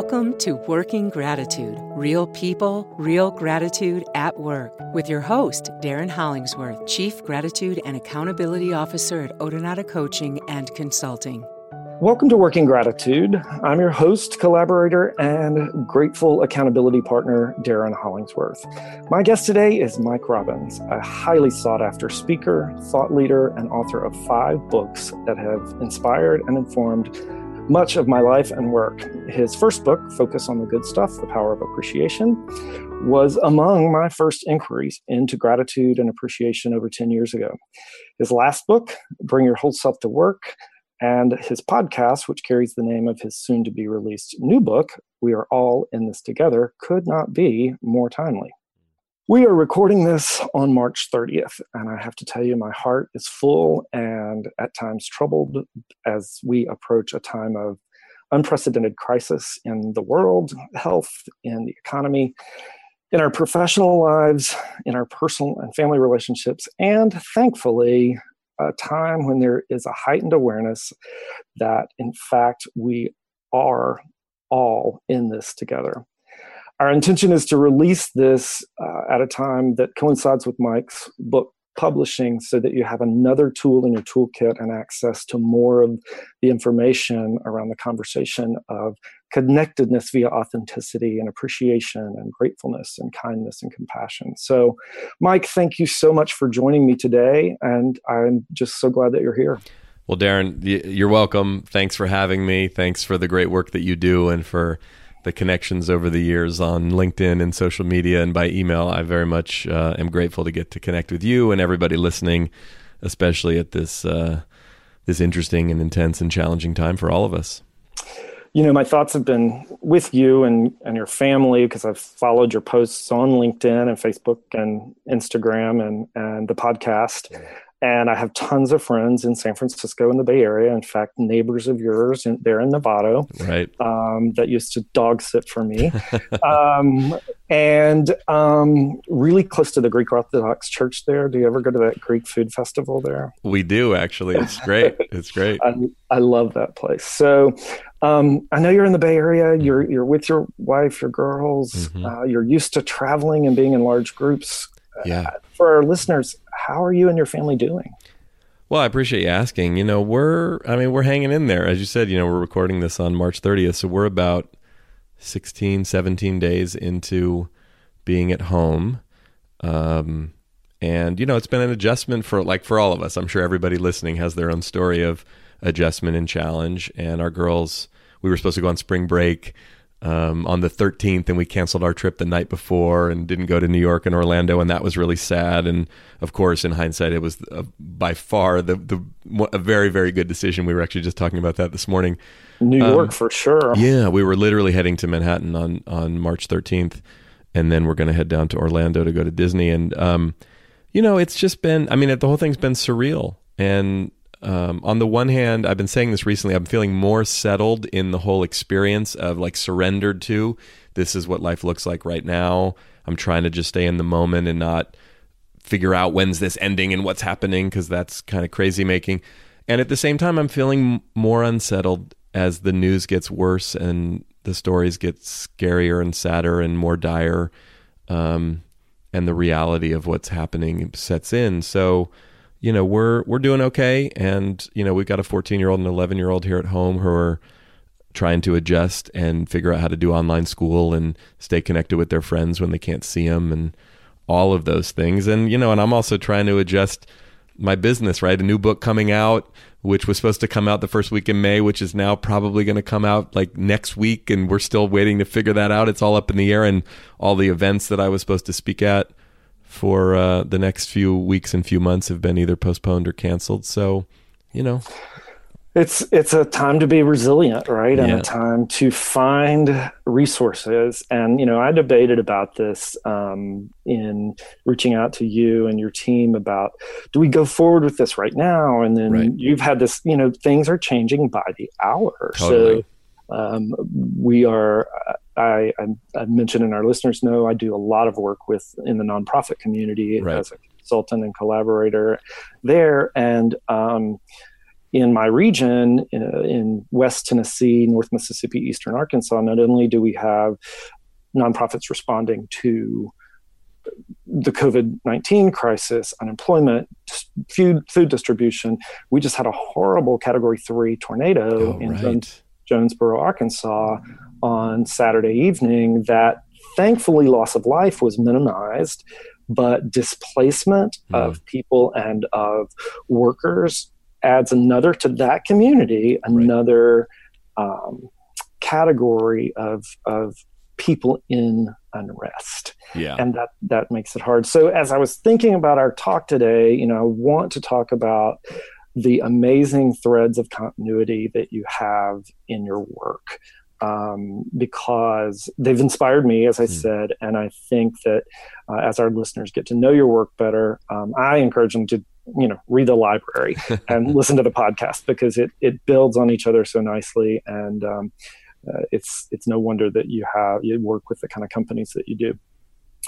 Welcome to Working Gratitude Real People, Real Gratitude at Work with your host, Darin Hollingsworth, Chief Gratitude and Accountability Officer at Odonata Coaching and Consulting. Welcome to Working Gratitude. I'm your host, collaborator, and grateful accountability partner, Darin Hollingsworth. My guest today is Mike Robbins, a highly sought after speaker, thought leader, and author of five books that have inspired and informed much of my life and work. His first book, Focus on the Good Stuff The Power of Appreciation, was among my first inquiries into gratitude and appreciation over 10 years ago. His last book, Bring Your Whole Self to Work, and his podcast, which carries the name of his soon to be released new book, We Are All in This Together, could not be more timely. We are recording this on March 30th, and I have to tell you, my heart is full and at times troubled as we approach a time of unprecedented crisis in the world, health, in the economy, in our professional lives, in our personal and family relationships, and thankfully, a time when there is a heightened awareness that, in fact, we are all in this together our intention is to release this uh, at a time that coincides with Mike's book publishing so that you have another tool in your toolkit and access to more of the information around the conversation of connectedness via authenticity and appreciation and gratefulness and kindness and compassion. So, Mike, thank you so much for joining me today. And I'm just so glad that you're here. Well, Darin, you're welcome. Thanks for having me. Thanks for the great work that you do and for the connections over the years on LinkedIn and social media and by email. I very much uh, am grateful to get to connect with you and everybody listening, especially at this uh, this interesting and intense and challenging time for all of us. You know, my thoughts have been with you and, and your family because I've followed your posts on LinkedIn and Facebook and Instagram and, and the podcast. And I have tons of friends in San Francisco and the Bay Area. In fact, neighbors of yours in, there in Novato, right? Um, that used to dog sit for me, um, and um, really close to the Greek Orthodox Church. There, do you ever go to that Greek food festival there? We do actually. It's great. It's great. I, I love that place. So, um, I know you're in the Bay Area. Mm-hmm. You're you're with your wife, your girls. Mm-hmm. Uh, you're used to traveling and being in large groups. Yeah. Uh, for our listeners, how are you and your family doing? Well, I appreciate you asking. You know, we're I mean, we're hanging in there. As you said, you know, we're recording this on March 30th, so we're about 16, 17 days into being at home. Um, and you know, it's been an adjustment for like for all of us. I'm sure everybody listening has their own story of adjustment and challenge. And our girls, we were supposed to go on spring break um, on the 13th, and we canceled our trip the night before and didn't go to New York and Orlando, and that was really sad. And of course, in hindsight, it was uh, by far the the a very very good decision. We were actually just talking about that this morning. New York um, for sure. Yeah, we were literally heading to Manhattan on on March 13th, and then we're going to head down to Orlando to go to Disney. And um, you know, it's just been. I mean, the whole thing's been surreal, and um, on the one hand, I've been saying this recently, I'm feeling more settled in the whole experience of like surrendered to this is what life looks like right now. I'm trying to just stay in the moment and not figure out when's this ending and what's happening because that's kind of crazy making. And at the same time, I'm feeling more unsettled as the news gets worse and the stories get scarier and sadder and more dire. Um, and the reality of what's happening sets in. So, you know we're we're doing okay. And you know we've got a 14 year old and 11 year old here at home who are trying to adjust and figure out how to do online school and stay connected with their friends when they can't see them and all of those things. And you know and I'm also trying to adjust my business right? A new book coming out which was supposed to come out the first week in May which is now probably going to come out like next week. And we're still waiting to figure that out. It's all up in the air and all the events that I was supposed to speak at for uh, the next few weeks and few months have been either postponed or canceled. So, you know, it's it's a time to be resilient, right? And yeah. a time to find resources. And you know, I debated about this um, in reaching out to you and your team about do we go forward with this right now? And then right. you've had this, you know, things are changing by the hour. Totally. So um, we are I, I, I, mentioned and our listeners know I do a lot of work with in the nonprofit community right. as a consultant and collaborator there. And, um, in my region, in, uh, in West Tennessee, North Mississippi, Eastern Arkansas, not only do we have nonprofits responding to the COVID 19 crisis, unemployment, food, food distribution, we just had a horrible category three tornado Oh, in right. Jones- Jonesboro, Arkansas on Saturday evening that thankfully loss of life was minimized, but displacement Hmm. of people and of workers adds another to that community, another um, category of, of people in unrest Yeah. and that that makes it hard so as i was thinking about our talk today you know i want to talk about the amazing threads of continuity that you have in your work um, because they've inspired me as i Hmm. said and i think that uh, as our listeners get to know your work better um, i encourage them to you know read the library and listen to the podcast because it it builds on each other so nicely and um, uh, it's it's no wonder that you have you work with the kind of companies that you do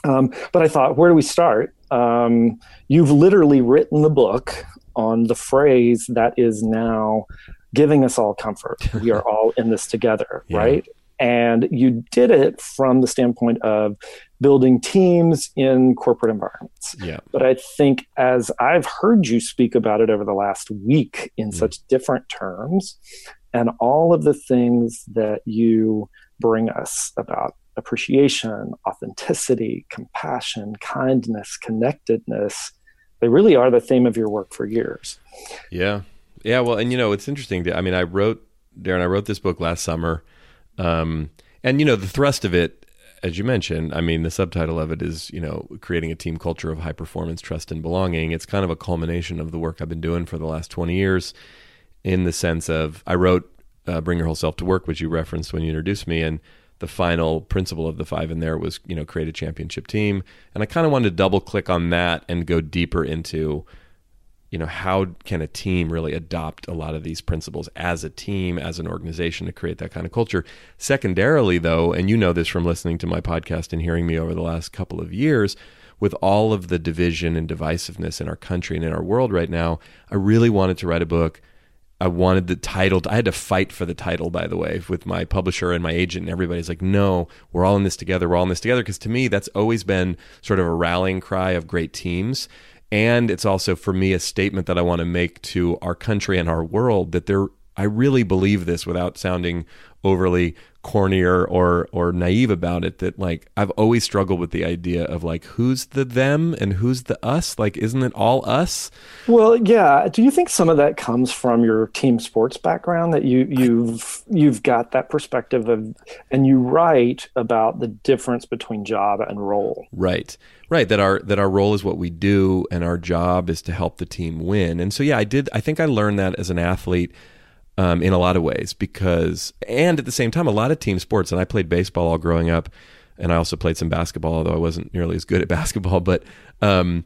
um, but I thought, where do we start? Um, you've literally written the book on the phrase that is now giving us all comfort. We are all in this together, Yeah. right? And you did it from the standpoint of building teams in corporate environments. yeah. But I think as I've heard you speak about it over the last week in Mm. such different terms, and all of the things that you bring us about appreciation, authenticity, compassion, kindness, connectedness, they really are the theme of your work for years. Yeah. Yeah. Well, and you know, it's interesting. I mean, I wrote, Darin, I wrote this book last summer. Um, and, you know, the thrust of it, as you mentioned, I mean, the subtitle of it is, you know, creating a team culture of high performance, trust, and belonging. It's kind of a culmination of the work I've been doing for the last 20 years in the sense of I wrote uh, Bring Your Whole Self to Work, which you referenced when you introduced me. And the final principle of the five in there was, you know, create a championship team. And I kind of wanted to double click on that and go deeper into, you know, how can a team really adopt a lot of these principles as a team, as an organization to create that kind of culture? Secondarily, though, and you know this from listening to my podcast and hearing me over the last couple of years, with all of the division and divisiveness in our country and in our world right now, I really wanted to write a book. I wanted the title. I had to fight for the title, by the way, with my publisher and my agent, and everybody's like, no, we're all in this together. We're all in this together. Because to me, that's always been sort of a rallying cry of great teams. And it's also for me a statement that I want to make to our country and our world that there I really believe this without sounding overly corny or, or or naive about it that like I've always struggled with the idea of like who's the them and who's the us like isn't it all us Well, yeah. Do you think some of that comes from your team sports background that you you've you've got that perspective of and you write about the difference between job and role? Right. Right. That our that our role is what we do and our job is to help the team win. And so yeah, I did I think I learned that as an athlete um, in a lot of ways because and at the same time a lot of team sports and I played baseball all growing up and I also played some basketball although I wasn't nearly as good at basketball but um,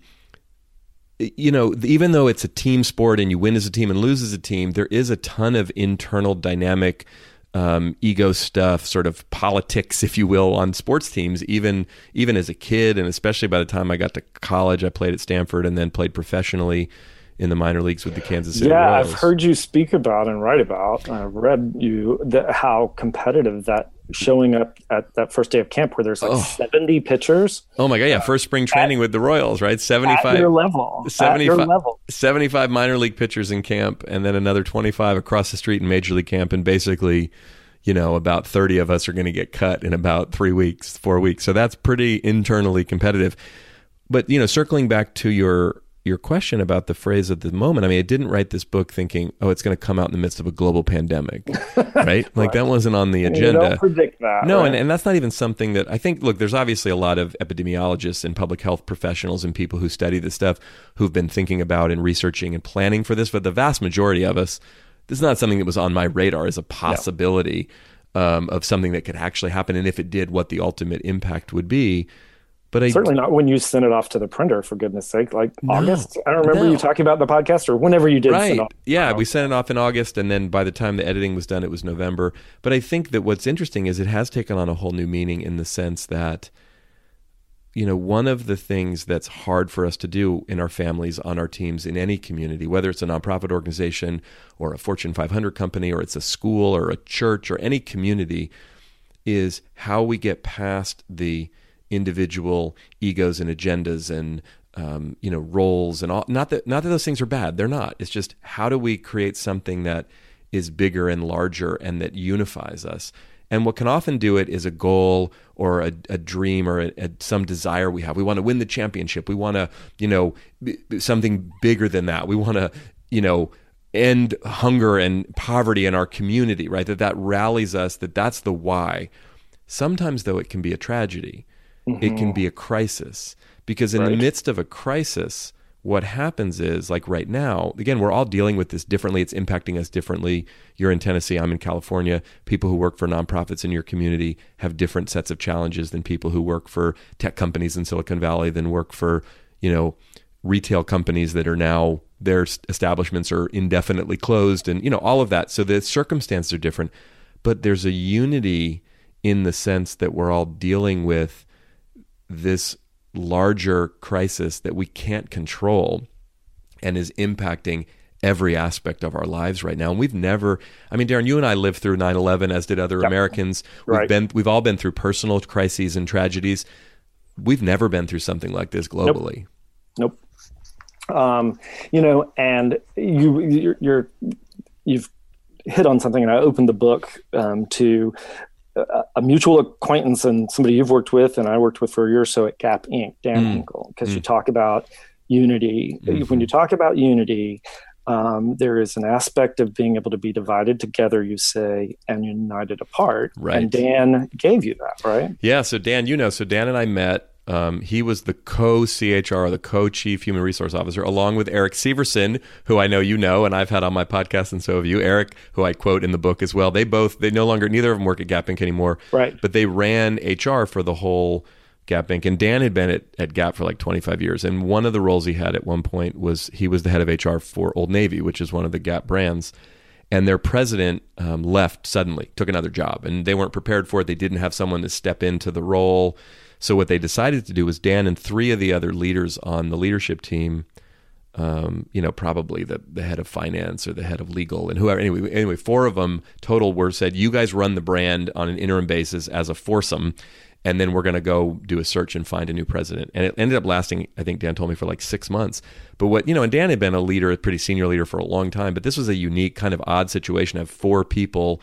you know, even though it's a team sport and you win as a team and lose as a team, there is a ton of internal dynamic um, ego stuff, sort of politics, if you will, on sports teams. Even even as a kid, and especially by the time I got to college, I played at Stanford and then played professionally in the minor leagues with the Kansas City yeah, Royals. I've heard you speak about and write about. I've read you that how competitive that showing up at that first day of camp where there's like Oh. 70 pitchers Oh my god, yeah, first spring training with the Royals, right? at 75 your level. At 75 your level. 75 minor league pitchers in camp and then another 25 across the street in major league camp and basically you know about 30 of us are going to get cut in about 3 weeks 4 weeks so that's pretty internally competitive but you know circling back to your your question about the phrase at the moment i mean i didn't write this book thinking oh it's going to come out in the midst of a global pandemic right like that wasn't on the You agenda don't predict that. no, right? and, and that's not even something that I think. Look, there's obviously a lot of epidemiologists and public health professionals and people who study this stuff who've been thinking about and researching and planning for this. But the vast majority of us, this is not something that was on my radar as a possibility um, of something that could actually happen. And if it did, what the ultimate impact would be. But I Certainly not when you sent it off to the printer, for goodness sake. Like No, August. I don't remember no. you talking about the podcast or whenever you did send right off. yeah we sent it off in august and then by the time the editing was done it was november but i think that what's interesting is it has taken on a whole new meaning in the sense that you know, one of the things that's hard for us to do in our families, on our teams, in any community, whether it's a nonprofit organization or a Fortune 500 company or it's a school or a church or any community, is how we get past the individual egos and agendas and um, you know roles and all. Not that not that those things are bad; they're not. It's just how do we create something that is bigger and larger and that unifies us. And what can often do it is a goal or a, a dream or a, a, some desire we have. We want to win the championship. We want to, you know, something bigger than that. We want to, you know, end hunger and poverty in our community, right? That that rallies us. That that's the why. Sometimes, though, it can be a tragedy. Mm-hmm. It can mm-hmm. be a crisis because in right. the midst of a crisis, what happens is like right now again we're all dealing with this differently it's impacting us differently you're in tennessee i'm in california people who work for nonprofits in your community have different sets of challenges than people who work for tech companies in silicon valley than work for you know retail companies that are now their establishments are indefinitely closed and you know all of that so the circumstances are different but there's a unity in the sense that we're all dealing with this larger crisis that we can't control and is impacting every aspect of our lives right now. And we've never, I mean, Darin, you and I lived through 9 11, as did other yep. Americans. We've right. been, we've all been through personal crises and tragedies. We've never been through something like this globally. Nope. nope. Um, you know, and you, you're, you're, you've hit on something, and I opened the book um, to a, mutual acquaintance and somebody you've worked with and I worked with for a year or so at Gap Inc. Dan mm. Henkle, because mm. you talk about unity. Mm-hmm. When you talk about unity, um, there is an aspect of being able to be divided together, you say, and united apart. Right. And Dan gave you that, right? Yeah. So Dan, you know, so Dan and I met um, he was the co CHR, the co chief human resource officer, along with Eric Severson, who I know you know, and I've had on my podcast, and so have you. Eric, who I quote in the book as well. They both, they no longer, neither of them work at Gap Inc. anymore. Right. But they ran HR for the whole Gap Inc. And Dan had been at, at Gap for like 25 years. And one of the roles he had at one point was he was the head of HR for Old Navy, which is one of the Gap brands. And their president um, left suddenly, took another job, and they weren't prepared for it. They didn't have someone to step into the role so what they decided to do was Dan and three of the other leaders on the leadership team, um, you know, probably the the head of finance or the head of legal and whoever. Anyway, anyway, four of them total were said, "You guys run the brand on an interim basis as a foursome." And then we're going to go do a search and find a new president. And it ended up lasting, I think Dan told me, for like six months. But what, you know, and Dan had been a leader, a pretty senior leader for a long time. But this was a unique, kind of odd situation. Have four people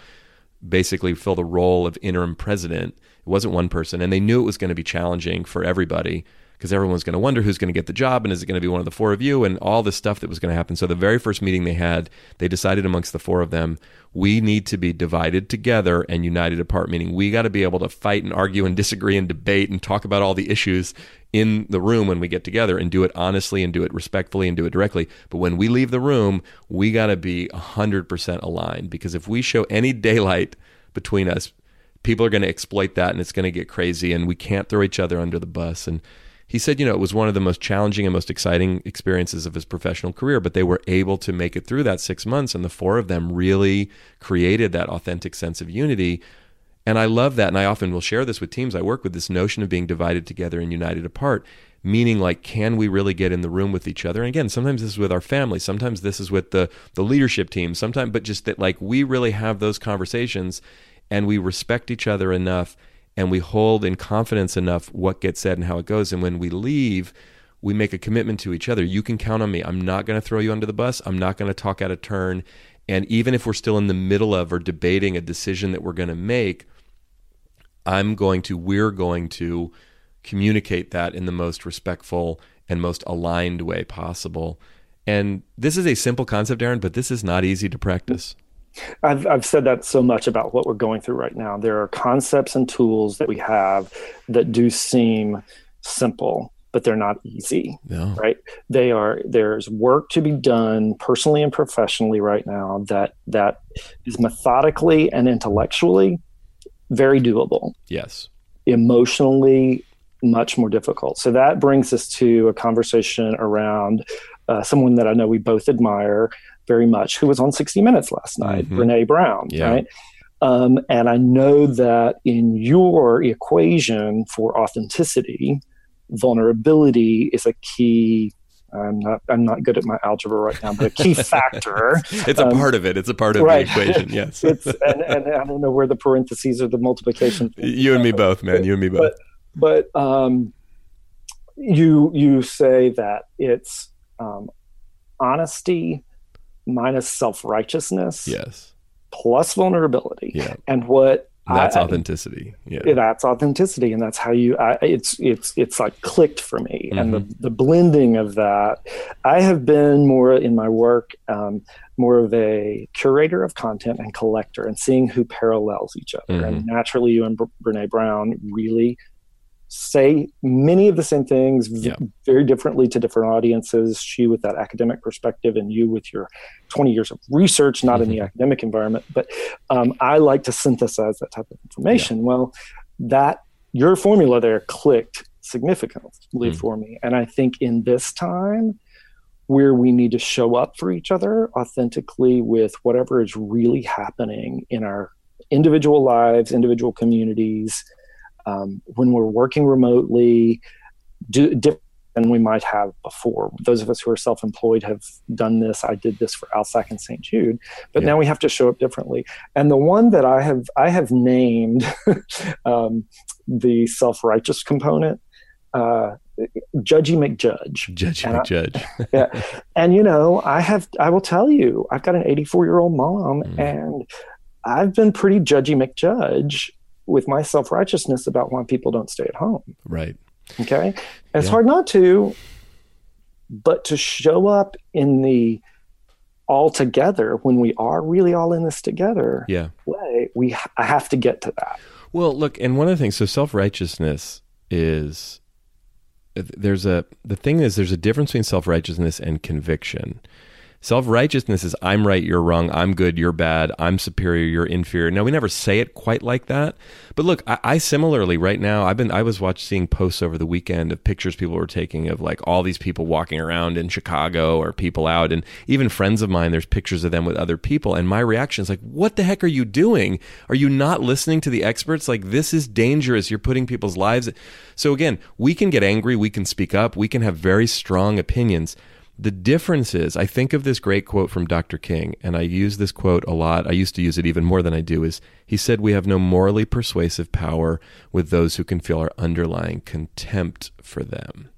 basically fill the role of interim president it wasn't one person, and they knew it was going to be challenging for everybody because everyone's going to wonder who's going to get the job and is it going to be one of the four of you and all this stuff that was going to happen. So the very first meeting they had, they decided amongst the four of them, we need to be divided together and united apart, meaning we got to be able to fight and argue and disagree and debate and talk about all the issues in the room when we get together and do it honestly and do it respectfully and do it directly. But when we leave the room, we got to be 100% aligned because if we show any daylight between us, people are going to exploit that and it's going to get crazy and we can't throw each other under the bus. And he said you know it was one of the most challenging and most exciting experiences of his professional career but they were able to make it through that 6 months and the four of them really created that authentic sense of unity. And I love that and I often will share this with teams. I work with this notion of being divided together and united apart meaning like can we really get in the room with each other? And again sometimes this is with our family sometimes this is with the the leadership team sometimes but just that like we really have those conversations and we respect each other enough and we hold in confidence enough what gets said and how it goes. And when we leave, we make a commitment to each other. You can count on me. I'm not going to throw you under the bus. I'm not going to talk out of turn. And even if we're still in the middle of or debating a decision that we're going to make, I'm going to, we're going to communicate that in the most respectful and most aligned way possible. And this is a simple concept, Aaron, but this is not easy to practice. I've, I've said that so much about what we're going through right now. There are concepts and tools that we have that do seem simple, but they're not easy. No. Right? They are. There's work to be done personally and professionally right now that that is methodically and intellectually very doable. Yes. Emotionally, much more difficult. So that brings us to a conversation around uh, someone that I know we both admire, very much, who was on 60 Minutes last night, mm-hmm. Brene Brown, yeah. right? Um, and I know that in your equation for authenticity, vulnerability is a key I'm not I'm not good at my algebra right now, but a key factor. it's a um, part of it. It's a part of right. the equation. Yes. it's and, and I don't know where the parentheses or the multiplication. You and me both, man. You and me both. But, but um, you you say that it's um, honesty minus self righteousness. Yes. Plus vulnerability. Yeah. And what that's I, authenticity. Yeah, that's authenticity, and that's how you. I, it's it's it's like clicked for me, mm-hmm. and the the blending of that. I have been more in my work, um, more of a curator of content and collector, and seeing who parallels each other. Mm-hmm. And naturally, you and Brene Brown really say many of the same things yeah. very differently to different audiences. She with that academic perspective, and you with your 20 years of research, not mm-hmm. in the mm-hmm. academic environment. But um, I like to synthesize that type of information. Yeah. Well, that your formula there clicked significantly mm-hmm. for me. And I think in this time, where we need to show up for each other authentically with whatever is really happening in our individual lives, individual communities, um, when we're working remotely, do, different than we might have before. Those of us who are self-employed have done this. I did this for ALSAC and St. Jude, but yeah. now we have to show up differently. And the one that I have I have named um, the self-righteous component. Uh, Judgy McJudge. Judgy and McJudge. I, yeah. And you know, I have I will tell you, I've got an 84 year old mom mm. and I've been pretty judgy McJudge with my self righteousness about why people don't stay at home. Right. Okay. And yeah. it's hard not to, but to show up in the all together when we are really all in this together yeah. way, we I have to get to that. Well, look, and one of the things, so self righteousness is there's a the thing is there's a difference between self righteousness and conviction. Self righteousness is I'm right, you're wrong, I'm good, you're bad, I'm superior, you're inferior. Now we never say it quite like that, but look, I, I, similarly right now I've been I was watching seeing posts over the weekend of pictures people were taking of like all these people walking around in Chicago or people out, and even friends of mine. There's pictures of them with other people, and my reaction is like, what the heck are you doing? Are you not listening to the experts? Like this is dangerous. You're putting people's lives. So again, we can get angry, we can speak up, we can have very strong opinions the difference is, I think of this great quote from Dr. King, and I use this quote a lot. I used to use it even more than I do. Is he said, "We have no morally persuasive power with those who can feel our underlying contempt for them."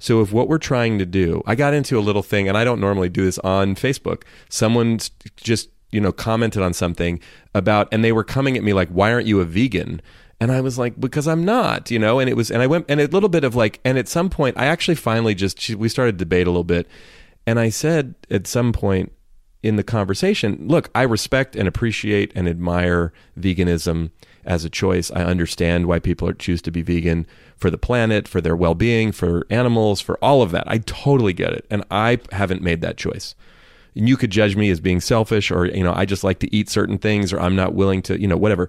So if what we're trying to do, I got into a little thing, and I don't normally do this on Facebook. Someone just you know commented on something about, and they were coming at me like, "Why aren't you a vegan?" And I was like, because I'm not, you know, and it was, and I went, and a little bit of like, and at some point, I actually finally just, we started to debate a little bit. And I said at some point in the conversation, look, I respect and appreciate and admire veganism as a choice. I understand why people are, choose to be vegan for the planet, for their well being, for animals, for all of that. I totally get it. And I haven't made that choice. And you could judge me as being selfish or, you know, I just like to eat certain things or I'm not willing to, you know, whatever.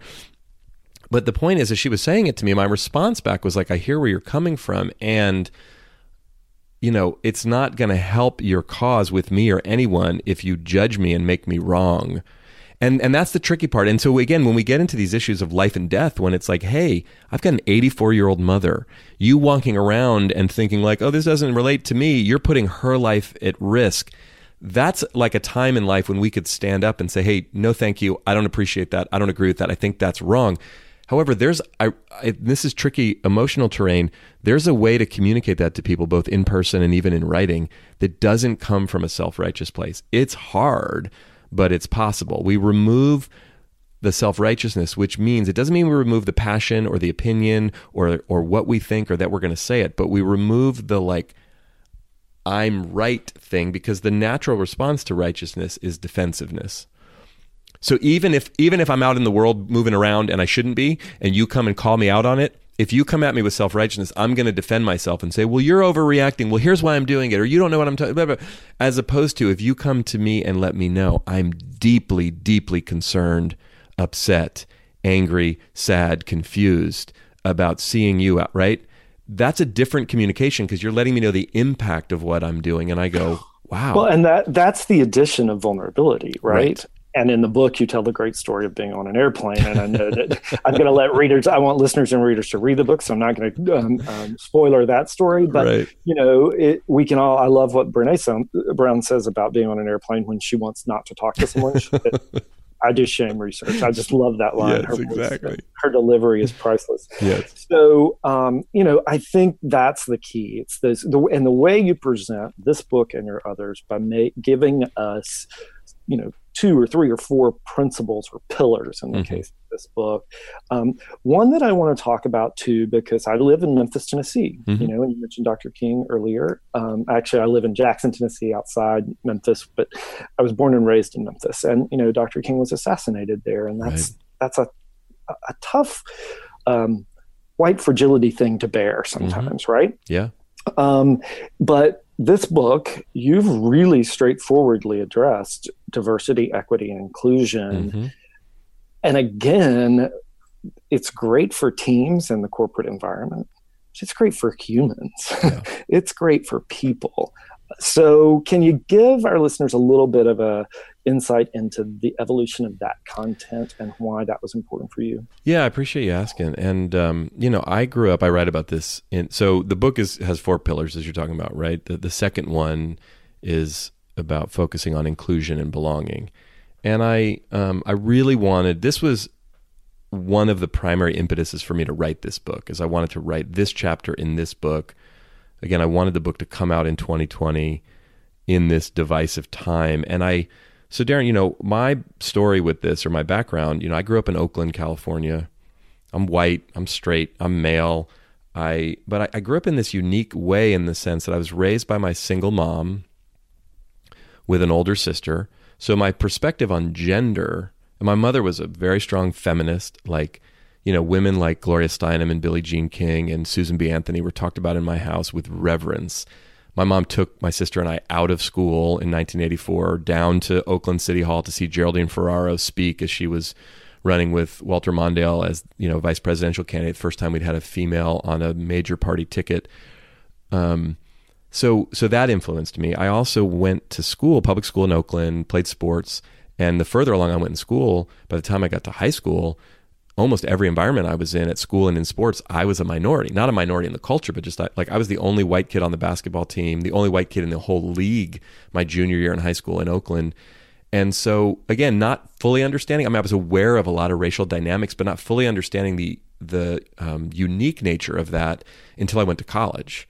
But the point is, as she was saying it to me, my response back was like, I hear where you're coming from. And, you know, it's not going to help your cause with me or anyone if you judge me and make me wrong. And, and that's the tricky part. And so again, when we get into these issues of life and death, when it's like, hey, I've got an 84 year old mother, you walking around and thinking like, oh, this doesn't relate to me, you're putting her life at risk. That's like a time in life when we could stand up and say, hey, no, thank you. I don't appreciate that. I don't agree with that. I think that's wrong. However, there's I, I, this is tricky emotional terrain. There's a way to communicate that to people both in person and even in writing that doesn't come from a self-righteous place. It's hard, but it's possible. We remove the self-righteousness, which means it doesn't mean we remove the passion or the opinion or or what we think or that we're going to say it, but we remove the like I'm right thing because the natural response to righteousness is defensiveness. So even if even if I'm out in the world moving around and I shouldn't be, and you come and call me out on it, if you come at me with self righteousness, I'm going to defend myself and say, "Well, you're overreacting. Well, here's why I'm doing it, or you don't know what I'm talking about." As opposed to if you come to me and let me know, I'm deeply, deeply concerned, upset, angry, sad, confused about seeing you out. Right? That's a different communication because you're letting me know the impact of what I'm doing, and I go, "Wow." Well, and that that's the addition of vulnerability, right? right and in the book, you tell the great story of being on an airplane. And I know that I'm going to let readers, I want listeners and readers to read the book, so I'm not going to um, um, spoiler that story. But, right. you know, it, we can all, I love what Brene Brown says about being on an airplane when she wants not to talk to someone. I do shame research. I just love that line. Yes, her, exactly. Voice, her delivery is priceless. yes. So, um, you know, I think that's the key. It's this, the, and the way you present this book and your others by ma- giving us, you know, two or three or four principles or pillars in the mm-hmm. case of this book. Um, one that I want to talk about too, because I live in Memphis, Tennessee. Mm-hmm. You know, and you mentioned Dr. King earlier. Um, actually, I live in Jackson, Tennessee, outside Memphis, but I was born and raised in Memphis. And you know, Dr. King was assassinated there, and that's right. that's a a tough um, white fragility thing to bear sometimes, mm-hmm. right? Yeah. Um, but this book, you've really straightforwardly addressed diversity, equity, and inclusion. Mm-hmm. And again, it's great for teams in the corporate environment. It's great for humans. Yeah. it's great for people. So, can you give our listeners a little bit of a insight into the evolution of that content and why that was important for you? Yeah, I appreciate you asking. And um, you know, I grew up. I write about this in. So the book is has four pillars, as you're talking about, right? The, the second one is about focusing on inclusion and belonging. And I, um, I really wanted. This was one of the primary impetuses for me to write this book, is I wanted to write this chapter in this book again, I wanted the book to come out in 2020 in this divisive time. And I, so Darin, you know, my story with this or my background, you know, I grew up in Oakland, California. I'm white, I'm straight, I'm male. I, but I, I grew up in this unique way in the sense that I was raised by my single mom with an older sister. So my perspective on gender, and my mother was a very strong feminist, like you know, women like Gloria Steinem and Billie Jean King and Susan B. Anthony were talked about in my house with reverence. My mom took my sister and I out of school in 1984 down to Oakland City Hall to see Geraldine Ferraro speak as she was running with Walter Mondale as you know vice presidential candidate. First time we'd had a female on a major party ticket. Um, so so that influenced me. I also went to school, public school in Oakland, played sports, and the further along I went in school, by the time I got to high school, almost every environment I was in at school and in sports, I was a minority. Not a minority in the culture, but just like I was the only white kid on the basketball team, the only white kid in the whole league my junior year in high school in Oakland. And so again, not fully understanding. I mean, I was aware of a lot of racial dynamics, but not fully understanding the the um, unique nature of that until I went to college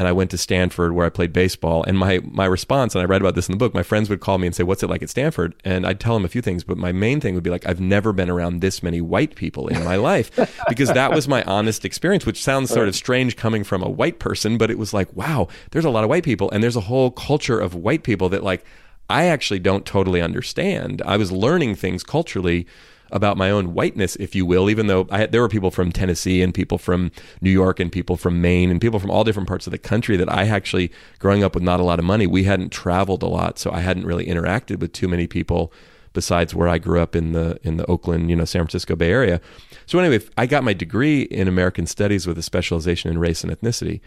and I went to Stanford where I played baseball. And my my response, and I read about this in the book, my friends would call me and say, "What's it like at Stanford?" And I'd tell them a few things, but my main thing would be like, "I've never been around this many white people in my life," because that was my honest experience. Which sounds sort of strange coming from a white person, but it was like, wow, there's a lot of white people, and there's a whole culture of white people that like I actually don't totally understand. I was learning things culturally about my own whiteness, if you will, even though I, there were people from Tennessee and people from New York and people from Maine and people from all different parts of the country that I actually, growing up with not a lot of money, we hadn't traveled a lot. So I hadn't really interacted with too many people besides where I grew up in the in the Oakland, you know, San Francisco Bay Area. So anyway, I got my degree in American Studies with a specialization in race and ethnicity.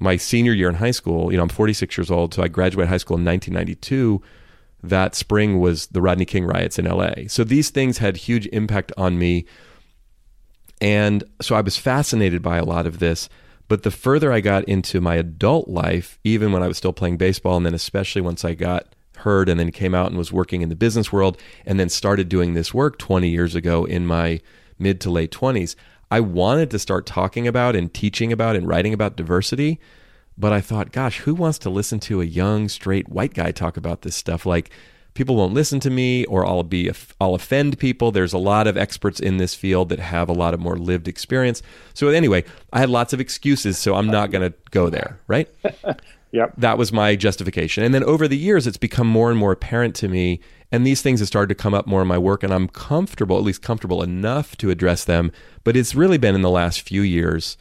My senior year in high school, you know, I'm 46 years old, so I graduated high school in 1992 that spring was the Rodney King riots in LA. So these things had huge impact on me. And so I was fascinated by a lot of this. But the further I got into my adult life, even when I was still playing baseball, and then especially once I got heard and then came out and was working in the business world, and then started doing this work 20 years ago in my mid to late 20s, I wanted to start talking about and teaching about and writing about diversity but I thought, gosh, who wants to listen to a young, straight white guy talk about this stuff? Like, people won't listen to me or I'll be I'll offend people. There's a lot of experts in this field that have a lot of more lived experience. So anyway, I had lots of excuses, so I'm not going to go there, right? yep. That was my justification. And then over the years it's become more and more apparent to me and these things have started to come up more in my work and I'm comfortable, at least comfortable enough to address them, but it's really been in the last few years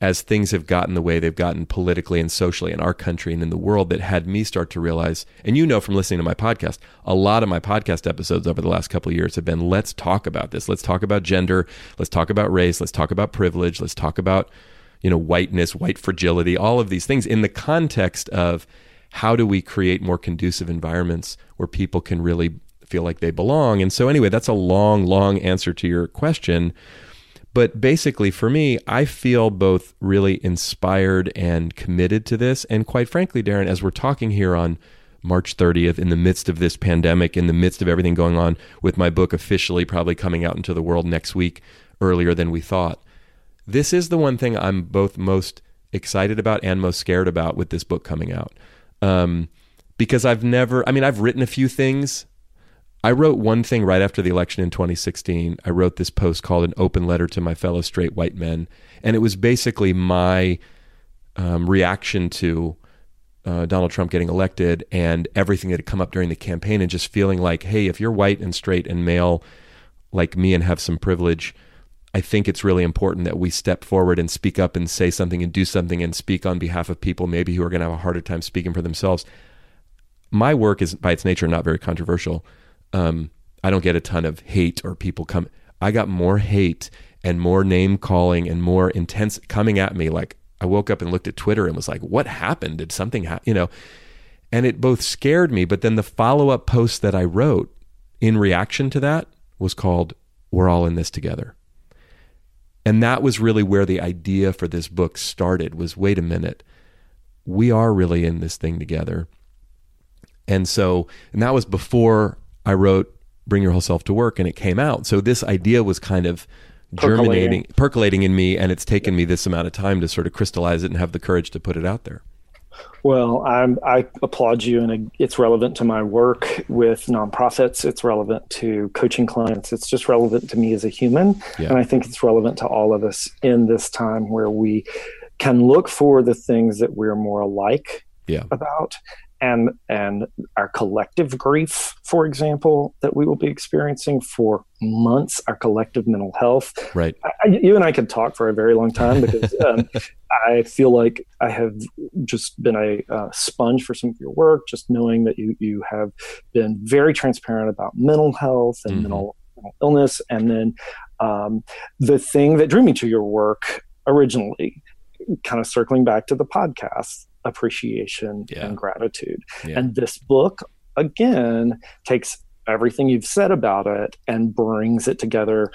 as things have gotten the way they've gotten politically and socially in our country and in the world that had me start to realize and you know from listening to my podcast a lot of my podcast episodes over the last couple of years have been let's talk about this let's talk about gender let's talk about race let's talk about privilege let's talk about you know whiteness white fragility all of these things in the context of how do we create more conducive environments where people can really feel like they belong. And so, anyway, that's a long, long answer to your question. But basically, for me, I feel both really inspired and committed to this. And quite frankly, Darin, as we're talking here on March 30th, in the midst of this pandemic, in the midst of everything going on, with my book officially probably coming out into the world next week, earlier than we thought, this is the one thing I'm both most excited about and most scared about with this book coming out. Um, because I've never, I mean, I've written a few things I wrote one thing right after the election in 2016. I wrote this post called An Open Letter to My Fellow Straight White Men. And it was basically my um, reaction to uh, Donald Trump getting elected and everything that had come up during the campaign, and just feeling like, hey, if you're white and straight and male like me and have some privilege, I think it's really important that we step forward and speak up and say something and do something and speak on behalf of people maybe who are going to have a harder time speaking for themselves. My work is, by its nature, not very controversial um, I don't get a ton of hate or people come. I got more hate and more name calling and more intense coming at me. Like I woke up and looked at Twitter and was like, "What happened? Did something happen?" You know, and it both scared me, but then the follow up post that I wrote in reaction to that was called "We're all in this together." And that was really where the idea for this book started was wait a minute. We are really in this thing together. And so, and that was before I wrote Bring Your Whole Self to Work and it came out. So this idea was kind of germinating, percolating. percolating in me, and it's taken me this amount of time to sort of crystallize it and have the courage to put it out there. Well, I'm, i applaud you, and it's relevant to my work with nonprofits. It's relevant to coaching clients. It's just relevant to me as a human, yeah. and I think it's relevant to all of us in this time where we can look for the things that we're more alike yeah. about and and our collective grief for example that we will be experiencing for months our collective mental health. Right. I, you and i could talk for a very long time because um, i feel like i have just been a uh, sponge for some of your work just knowing that you you have been very transparent about mental health and mm-hmm. mental, mental, illness. And then um, the thing that drew me to your work originally kind of circling back to the podcast appreciation yeah. and gratitude. Yeah. And this book, again, takes everything you've said about it and brings it together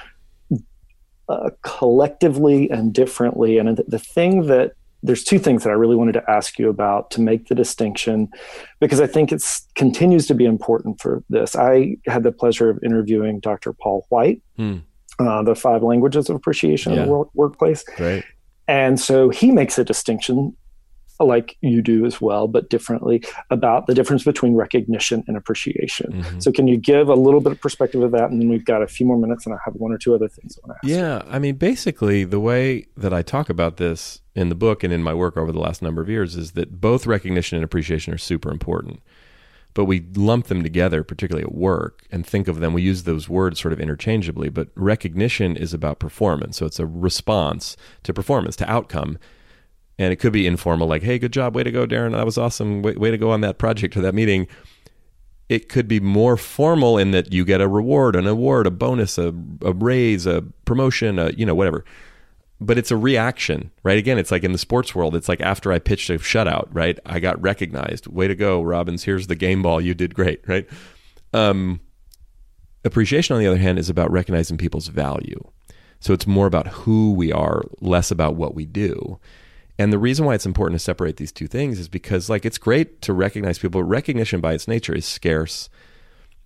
uh, collectively and differently. And the thing that there's two things that I really wanted to ask you about to make the distinction because I think it continues to be important for this. I had the pleasure of interviewing Dr. Paul White, hmm. uh, the five languages of appreciation yeah. in the work- workplace. Right. And so he makes a distinction like you do as well, but differently about the difference between recognition and appreciation. Mm-hmm. So, can you give a little bit of perspective of that? And then we've got a few more minutes, and I have one or two other things I want to ask. Yeah. I mean, basically, the way that I talk about this in the book and in my work over the last number of years is that both recognition and appreciation are super important. But we lump them together, particularly at work, and think of them. We use those words sort of interchangeably, but recognition is about performance. So it's a response to performance, to outcome and it could be informal like hey good job way to go darin. That was awesome. Way, way to go on that project or that meeting. It could be more formal in that you get a reward an award a bonus a, a raise a promotion a, you know whatever. But it's a reaction right? Again it's like in the sports world it's like after i pitched a shutout right? I got recognized. Way to go robbins. Here's the game ball. You did great right? Um, appreciation on the other hand is about recognizing people's value. So it's more about who we are less about what we do and the reason why it's important to separate these two things is because, like, it's great to recognize people. But recognition by its nature is scarce.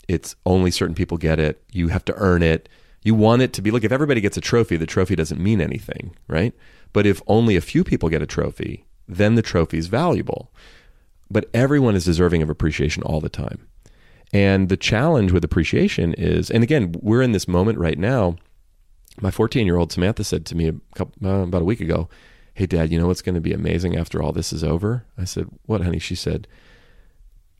It's only certain people get it. You have to earn it. You want it to be, look, if everybody gets a trophy, the trophy doesn't mean anything, right? But if only a few people get a trophy, then the trophy is valuable. But everyone is deserving of appreciation all the time. And the challenge with appreciation is, and again, we're in this moment right now. My 14 year old Samantha said to me a couple, uh, about a week ago, Hey, dad, you know what's going to be amazing after all this is over? I said, What, honey? She said,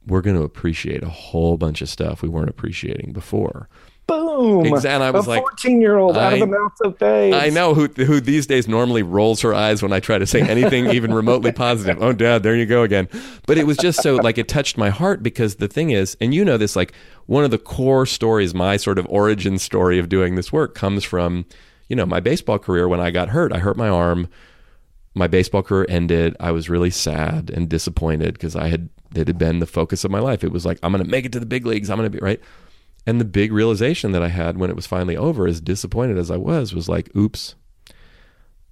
We're going to appreciate a whole bunch of stuff we weren't appreciating before. Boom! And I was a like, fourteen-year-old out of the mouth of babes. I know who who these days normally rolls her eyes when I try to say anything even remotely positive. Oh, Dad, there you go again. But it was just so like it touched my heart because the thing is, and you know this, like one of the core stories, my sort of origin story of doing this work comes from, you know, my baseball career. When I got hurt, I hurt my arm my baseball career ended. I was really sad and disappointed because I had it had been the focus of my life. It was like I'm going to make it to the big leagues. I'm going to be right. And the big realization that I had when it was finally over, as disappointed as I was, was like, oops,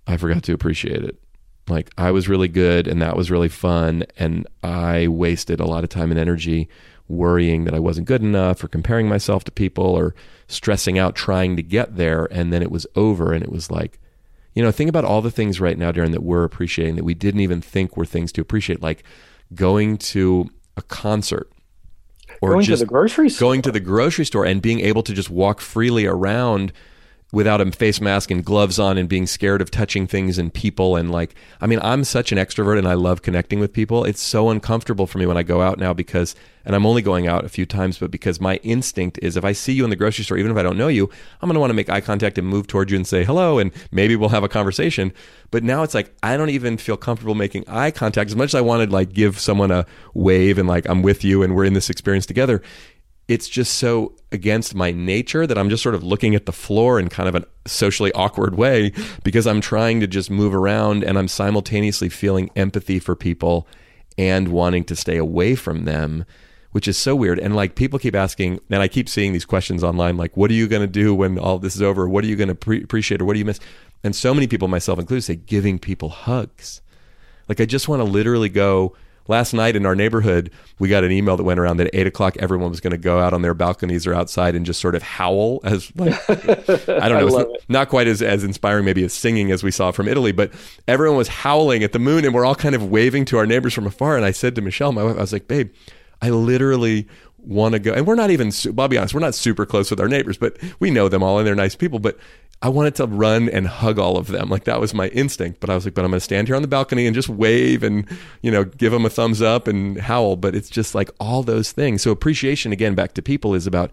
I forgot to appreciate it. Like I was really good and that was really fun. And I wasted a lot of time and energy worrying that I wasn't good enough or comparing myself to people or stressing out trying to get there. And then it was over and it was like, you know, think about all the things right now, Darin, that we're appreciating that we didn't even think were things to appreciate, like going to a concert or going just to the grocery store. going to the grocery store and being able to just walk freely around without a face mask and gloves on and being scared of touching things and people and like I mean I'm such an extrovert and I love connecting with people. It's so uncomfortable for me when I go out now because and I'm only going out a few times but because my instinct is if I see you in the grocery store even if I don't know you, I'm going to want to make eye contact and move towards you and say hello and maybe we'll have a conversation. But now it's like I don't even feel comfortable making eye contact as much as I wanted like give someone a wave and like I'm with you and we're in this experience together it's just so against my nature that I'm just sort of looking at the floor in kind of a socially awkward way because I'm trying to just move around and I'm simultaneously feeling empathy for people and wanting to stay away from them, which is so weird. And like people keep asking, and I keep seeing these questions online like, what are you going to do when all this is over? What are you going to pre- appreciate or what do you miss? And so many people, myself included, say giving people hugs. Like I just want to literally go, last night in our neighborhood, we got an email that went around that at eight o'clock everyone was going to go out on their balconies or outside and just sort of howl as like I don't know, I it's not quite as as inspiring maybe as singing as we saw from Italy, but everyone was howling at the moon and we're all kind of waving to our neighbors from afar. And I said to Michelle, my wife, I was like, babe, I literally want to go, and we're not even. I'll be honest, we're not super close with our neighbors, but we know them all and they're nice people. But I wanted to run and hug all of them. Like that was my instinct. But I was like, but I'm going to stand here on the balcony and just wave and, you know, give them a thumbs up and howl. But it's just like all those things. So appreciation, again, back to people is about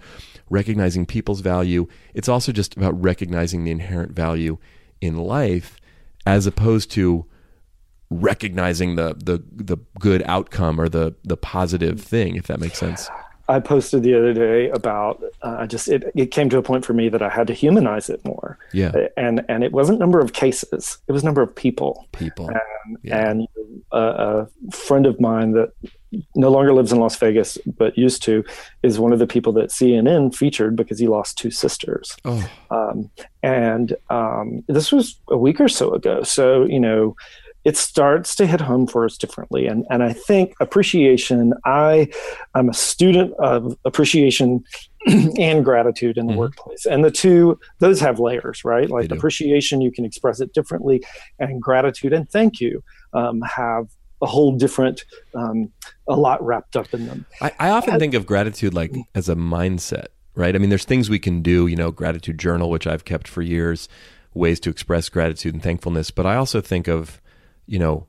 recognizing people's value. It's also just about recognizing the inherent value in life as opposed to recognizing the the the good outcome or the the positive thing if that makes sense I posted the other day about uh, I just it, it came to a point for me that I had to humanize it more. Yeah. And and it wasn't number of cases; it was number of people. People. And, yeah. and a, a, friend of mine that no longer lives in Las Vegas but used to is one of the people that CNN featured because he lost two sisters. Oh. Um, and um, this was a week or so ago. So you know it starts to hit home for us differently. And, and I think appreciation, I, I'm a student of appreciation and gratitude in the mm-hmm. workplace. And the two, those have layers, right? Like appreciation, you can express it differently, and gratitude and thank you um, have a whole different, um, a lot wrapped up in them. I, I often and, think of gratitude like as a mindset, right? I mean, there's things we can do, you know, gratitude journal, which I've kept for years, ways to express gratitude and thankfulness. But I also think of you know,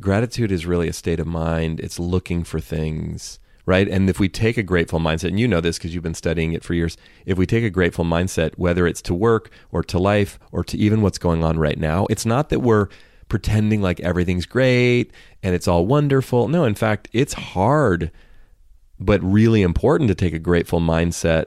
gratitude is really a state of mind. It's looking for things, right? And if we take a grateful mindset, and you know this because you've been studying it for years, if we take a grateful mindset, whether it's to work or to life or to even what's going on right now, it's not that we're pretending like everything's great and it's all wonderful. No, in fact, it's hard, but really important to take a grateful mindset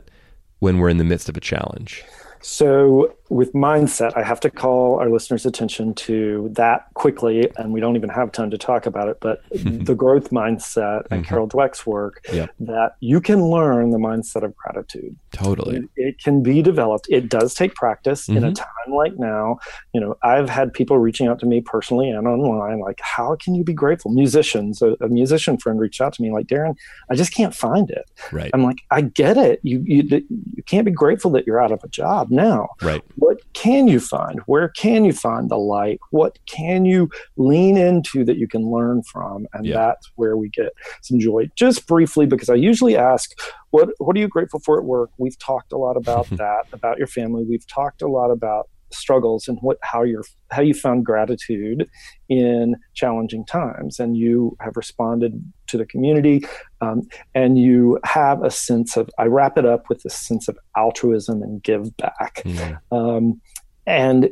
when we're in the midst of a challenge. So, with mindset, I have to call our listeners' attention to that quickly, and we don't even have time to talk about it. But the growth mindset and mm-hmm. Carol Dweck's work yep. that you can learn the mindset of gratitude. Totally, it, it can be developed. It does take practice mm-hmm. in a mm-hmm. time like now. You know, I've had people reaching out to me personally and online, like, "How can you be grateful?" Musicians, a, a musician friend reached out to me, like, "Darin, I just can't find it." Right. I'm like, "I get it. You you you can't be grateful that you're out of a job now. Right. What can you find? Where can you find the light? What can you lean into that you can learn from? And yeah. that's where we get some joy. Just briefly, because I usually ask, what what are you grateful for at work? We've talked a lot about that, about your family. We've talked a lot about struggles and what how you're how you found gratitude in challenging times and you have responded to the community um, and you have a sense of i wrap it up with a sense of altruism and give back yeah. um, and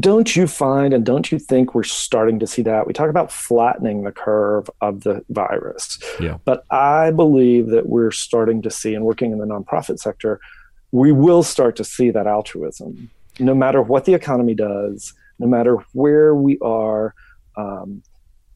don't you find and don't you think we're starting to see that we talk about flattening the curve of the virus yeah. but i believe that we're starting to see and working in the nonprofit sector we will start to see that altruism no matter what the economy does, no matter where we are, um,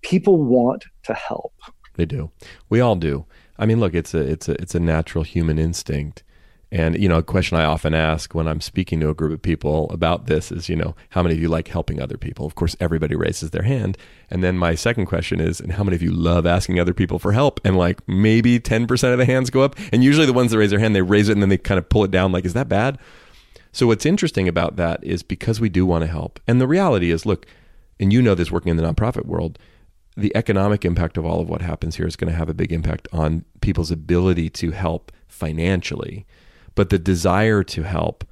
people want to help. They do. We all do. I mean, look, it's a it's a it's a natural human instinct, And you know, a question I often ask when I'm speaking to a group of people about this is, you know, how many of you like helping other people? Of course, everybody raises their hand. And then my second question is, and how many of you love asking other people for help? And like maybe 10% of the hands go up. And usually the ones that raise their hand, they raise it and then they kind of pull it down like, is that bad? So what's interesting about that is because we do want to help. And the reality is, look, and you know this working in the nonprofit world, the economic impact of all of what happens here is going to have a big impact on people's ability to help financially but the desire to help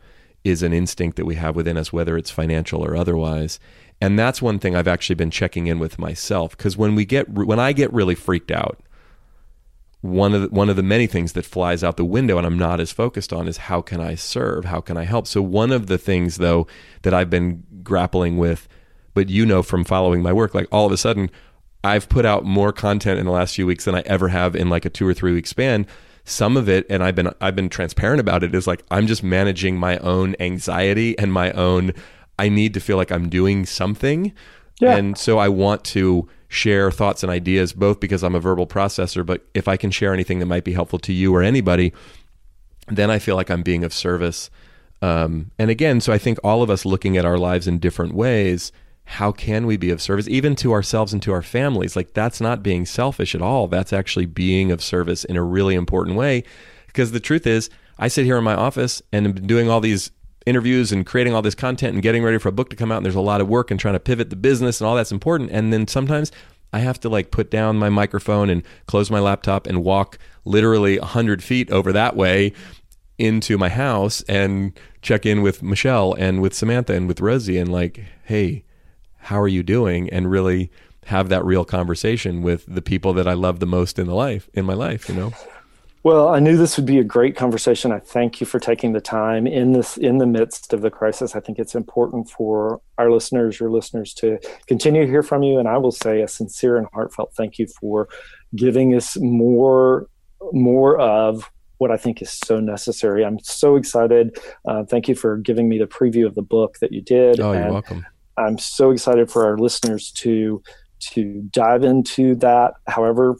is an instinct that we have within us, whether it's financial or otherwise. And that's one thing I've actually been checking in with myself because when we get when I get really freaked out, one of the, one of the many things that flies out the window and I'm not as focused on is how can I serve? How can I help? So one of the things though that I've been grappling with, but you know from following my work, like all of a sudden I've put out more content in the last few weeks than I ever have in like a two or three week span some of it and I've been I've been transparent about it is like I'm just managing my own anxiety and my own I need to feel like I'm doing something. Yeah. And so I want to share thoughts and ideas both because I'm a verbal processor, but if I can share anything that might be helpful to you or anybody, then I feel like I'm being of service. Um, and again, so I think all of us looking at our lives in different ways how can we be of service even to ourselves and to our families? Like that's not being selfish at all. That's actually being of service in a really important way. Because the truth is i sit here in my office and am doing all these interviews and creating all this content and getting ready for a book to come out and there's a lot of work and trying to pivot the business and all that's important and then sometimes i have to like put down my microphone and close my laptop and walk literally 100 feet over that way into my house and check in with michelle and with samantha and with rosie and like hey how are you doing and really have that real conversation with the people that I love the most in the life in my life, you know. Well, I knew this would be a great conversation. I thank you for taking the time in this in the midst of the crisis. I think it's important for our listeners, your listeners, to continue to hear from you. And I will say a sincere and heartfelt thank you for giving us more more of what I think is so necessary. I'm so excited. Uh, thank you for giving me the preview of the book that you did. Oh, you're and welcome. I'm so excited for our listeners to to dive into that. However,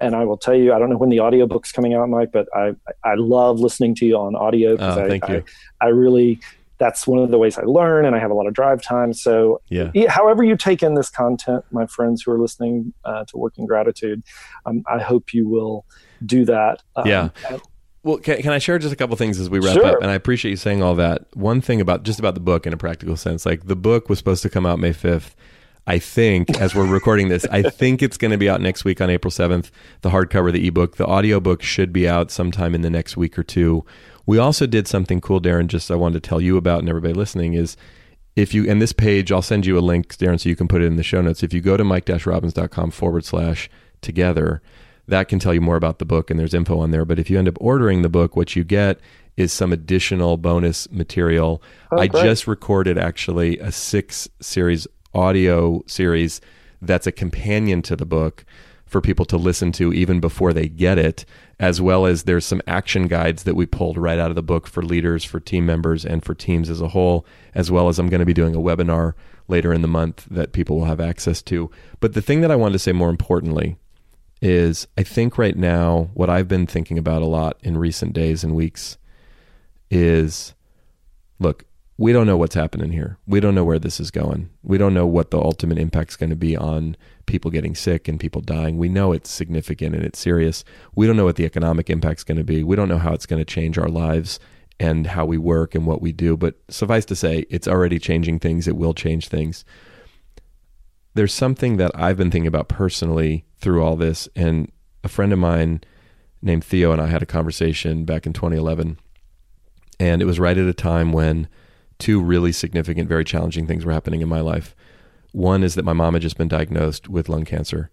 and I will tell you, I don't know when the audiobook's coming out, Mike, but I I love listening to you on audio because oh, I, I, I really that's one of the ways I learn, and I have a lot of drive time. So, yeah. however you take in this content, my friends who are listening uh, to Working Gratitude, um, I hope you will do that. Um, yeah. Well, can, can I share just a couple things as we wrap sure. up? And I appreciate you saying all that. One thing about just about the book in a practical sense, like the book was supposed to come out May 5th. I think as we're recording this, I think it's going to be out next week on April 7th, the hardcover, the ebook. The audiobook should be out sometime in the next week or two. We also did something cool, Darin, just I wanted to tell you about and everybody listening is if you, and this page, I'll send you a link, Darin, so you can put it in the show notes. If you go to mike-robbins.com forward slash together, that can tell you more about the book and there's info on there. But if you end up ordering the book, what you get is some additional bonus material. Oh, I just recorded actually a six series audio series that's a companion to the book for people to listen to even before they get it, as well as there's some action guides that we pulled right out of the book for leaders, for team members, and for teams as a whole, as well as I'm going to be doing a webinar later in the month that people will have access to. But the thing that I wanted to say more importantly is I think right now what I've been thinking about a lot in recent days and weeks is look, we don't know what's happening here. We don't know where this is going. We don't know what the ultimate impact is going to be on people getting sick and people dying. We know it's significant and it's serious. We don't know what the economic impact is going to be. We don't know how it's going to change our lives and how we work and what we do. But suffice to say, it's already changing things. It will change things there's something that I've been thinking about personally through all this. And a friend of mine named Theo and I had a conversation back in 2011. And it was right at a time when two really significant, very challenging things were happening in my life. One is that my mom had just been diagnosed with lung cancer.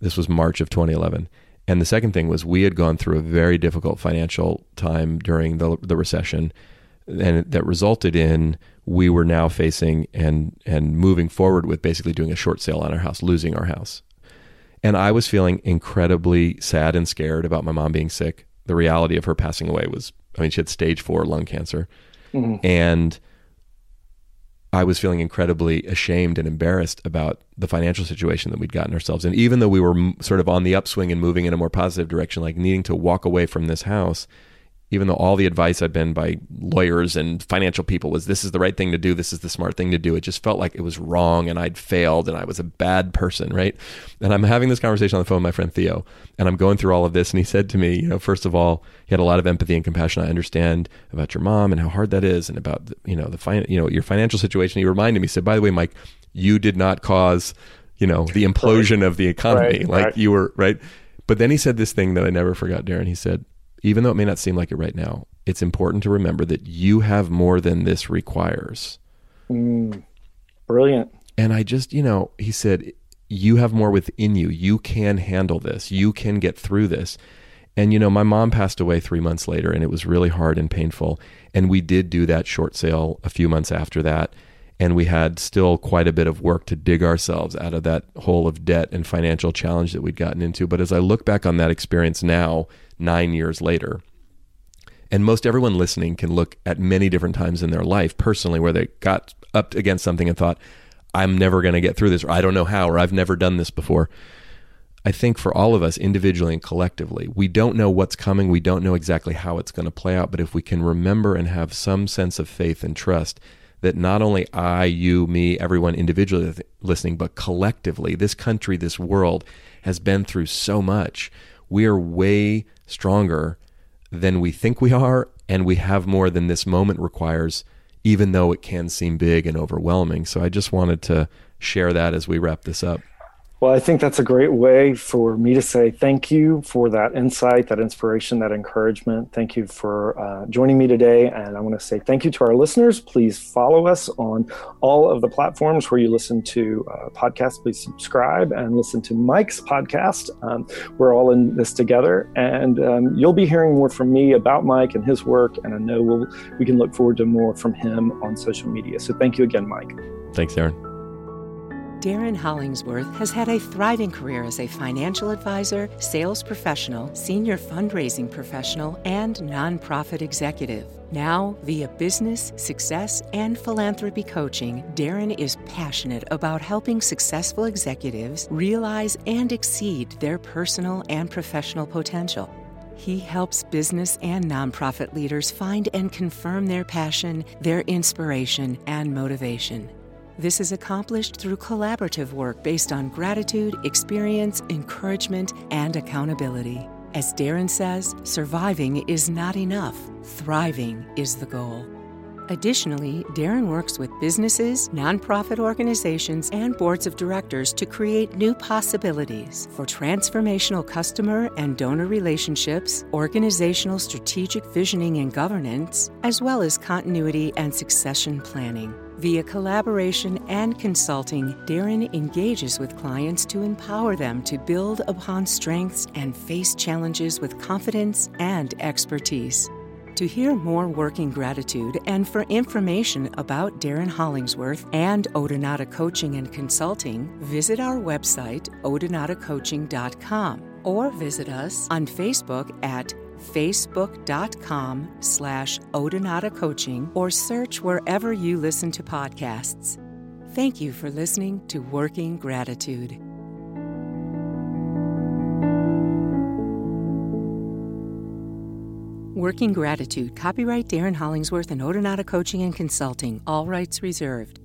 This was March of 2011. And the second thing was we had gone through a very difficult financial time during the, the recession and that resulted in we were now facing and and moving forward with basically doing a short sale on our house, losing our house. And I was feeling incredibly sad and scared about my mom being sick. The reality of her passing away was I mean she had stage 4 lung cancer. Mm-hmm. And I was feeling incredibly ashamed and embarrassed about the financial situation that we'd gotten ourselves in. Even though we were m- sort of on the upswing and moving in a more positive direction, like needing to walk away from this house even though all the advice I'd been by lawyers and financial people was this is the right thing to do, this is the smart thing to do, it just felt like it was wrong and I'd failed and I was a bad person, right? And I'm having this conversation on the phone with my friend Theo, and I'm going through all of this, and he said to me, you know, first of all, he had a lot of empathy and compassion. I understand about your mom and how hard that is, and about you know the fin- you know your financial situation. He reminded me, he said, by the way, Mike, you did not cause you know the implosion right. of the economy, right, like right. you were right. But then he said this thing that I never forgot, Darin. He said, even though it may not seem like it right now, it's important to remember that you have more than this requires. Mm, brilliant. And I just, you know, he said, you have more within you. You can handle this. You can get through this. And, you know, my mom passed away three months later, and it was really hard and painful. And we did do that short sale a few months after that. And we had still quite a bit of work to dig ourselves out of that hole of debt and financial challenge that we'd gotten into. But as I look back on that experience now, nine years later. And most everyone listening can look at many different times in their life personally where they got up against something and thought, I'm never going to get through this, or I don't know how, or I've never done this before. I think for all of us, individually and collectively, we don't know what's coming. We don't know exactly how it's going to play out. But if we can remember and have some sense of faith and trust that not only I, you, me, everyone individually listening, but collectively, this country, this world has been through so much. We are way stronger than we think we are, and we have more than this moment requires, even though it can seem big and overwhelming. So I just wanted to share that as we wrap this up. Well, I think that's a great way for me to say thank you for that insight, that inspiration, that encouragement. Thank you for uh, joining me today. And I want to say thank you to our listeners. Please follow us on all of the platforms where you listen to uh, podcasts. Please subscribe and listen to Mike's podcast. Um, we're all in this together. And um, you'll be hearing more from me about Mike and his work. And I know we'll, we can look forward to more from him on social media. So thank you again, Mike. Thanks, Aaron. Darin Hollingsworth has had a thriving career as a financial advisor, sales professional, senior fundraising professional, and nonprofit executive. Now, via business, success, and philanthropy coaching, Darin is passionate about helping successful executives realize and exceed their personal and professional potential. He helps business and nonprofit leaders find and confirm their passion, their inspiration, and motivation. This is accomplished through collaborative work based on gratitude, experience, encouragement, and accountability. As Darin says, surviving is not enough, thriving is the goal. Additionally, Darin works with businesses, nonprofit organizations, and boards of directors to create new possibilities for transformational customer and donor relationships, organizational strategic visioning and governance, as well as continuity and succession planning. Via collaboration and consulting, Darin engages with clients to empower them to build upon strengths and face challenges with confidence and expertise. To hear more working gratitude and for information about Darin Hollingsworth and Odonata Coaching and Consulting, visit our website, odonatacoaching.com, or visit us on Facebook at facebook.com slash Odonata Coaching or search wherever you listen to podcasts. Thank you for listening to Working Gratitude. Working Gratitude, copyright Darin Hollingsworth and Odonata Coaching and Consulting, all rights reserved.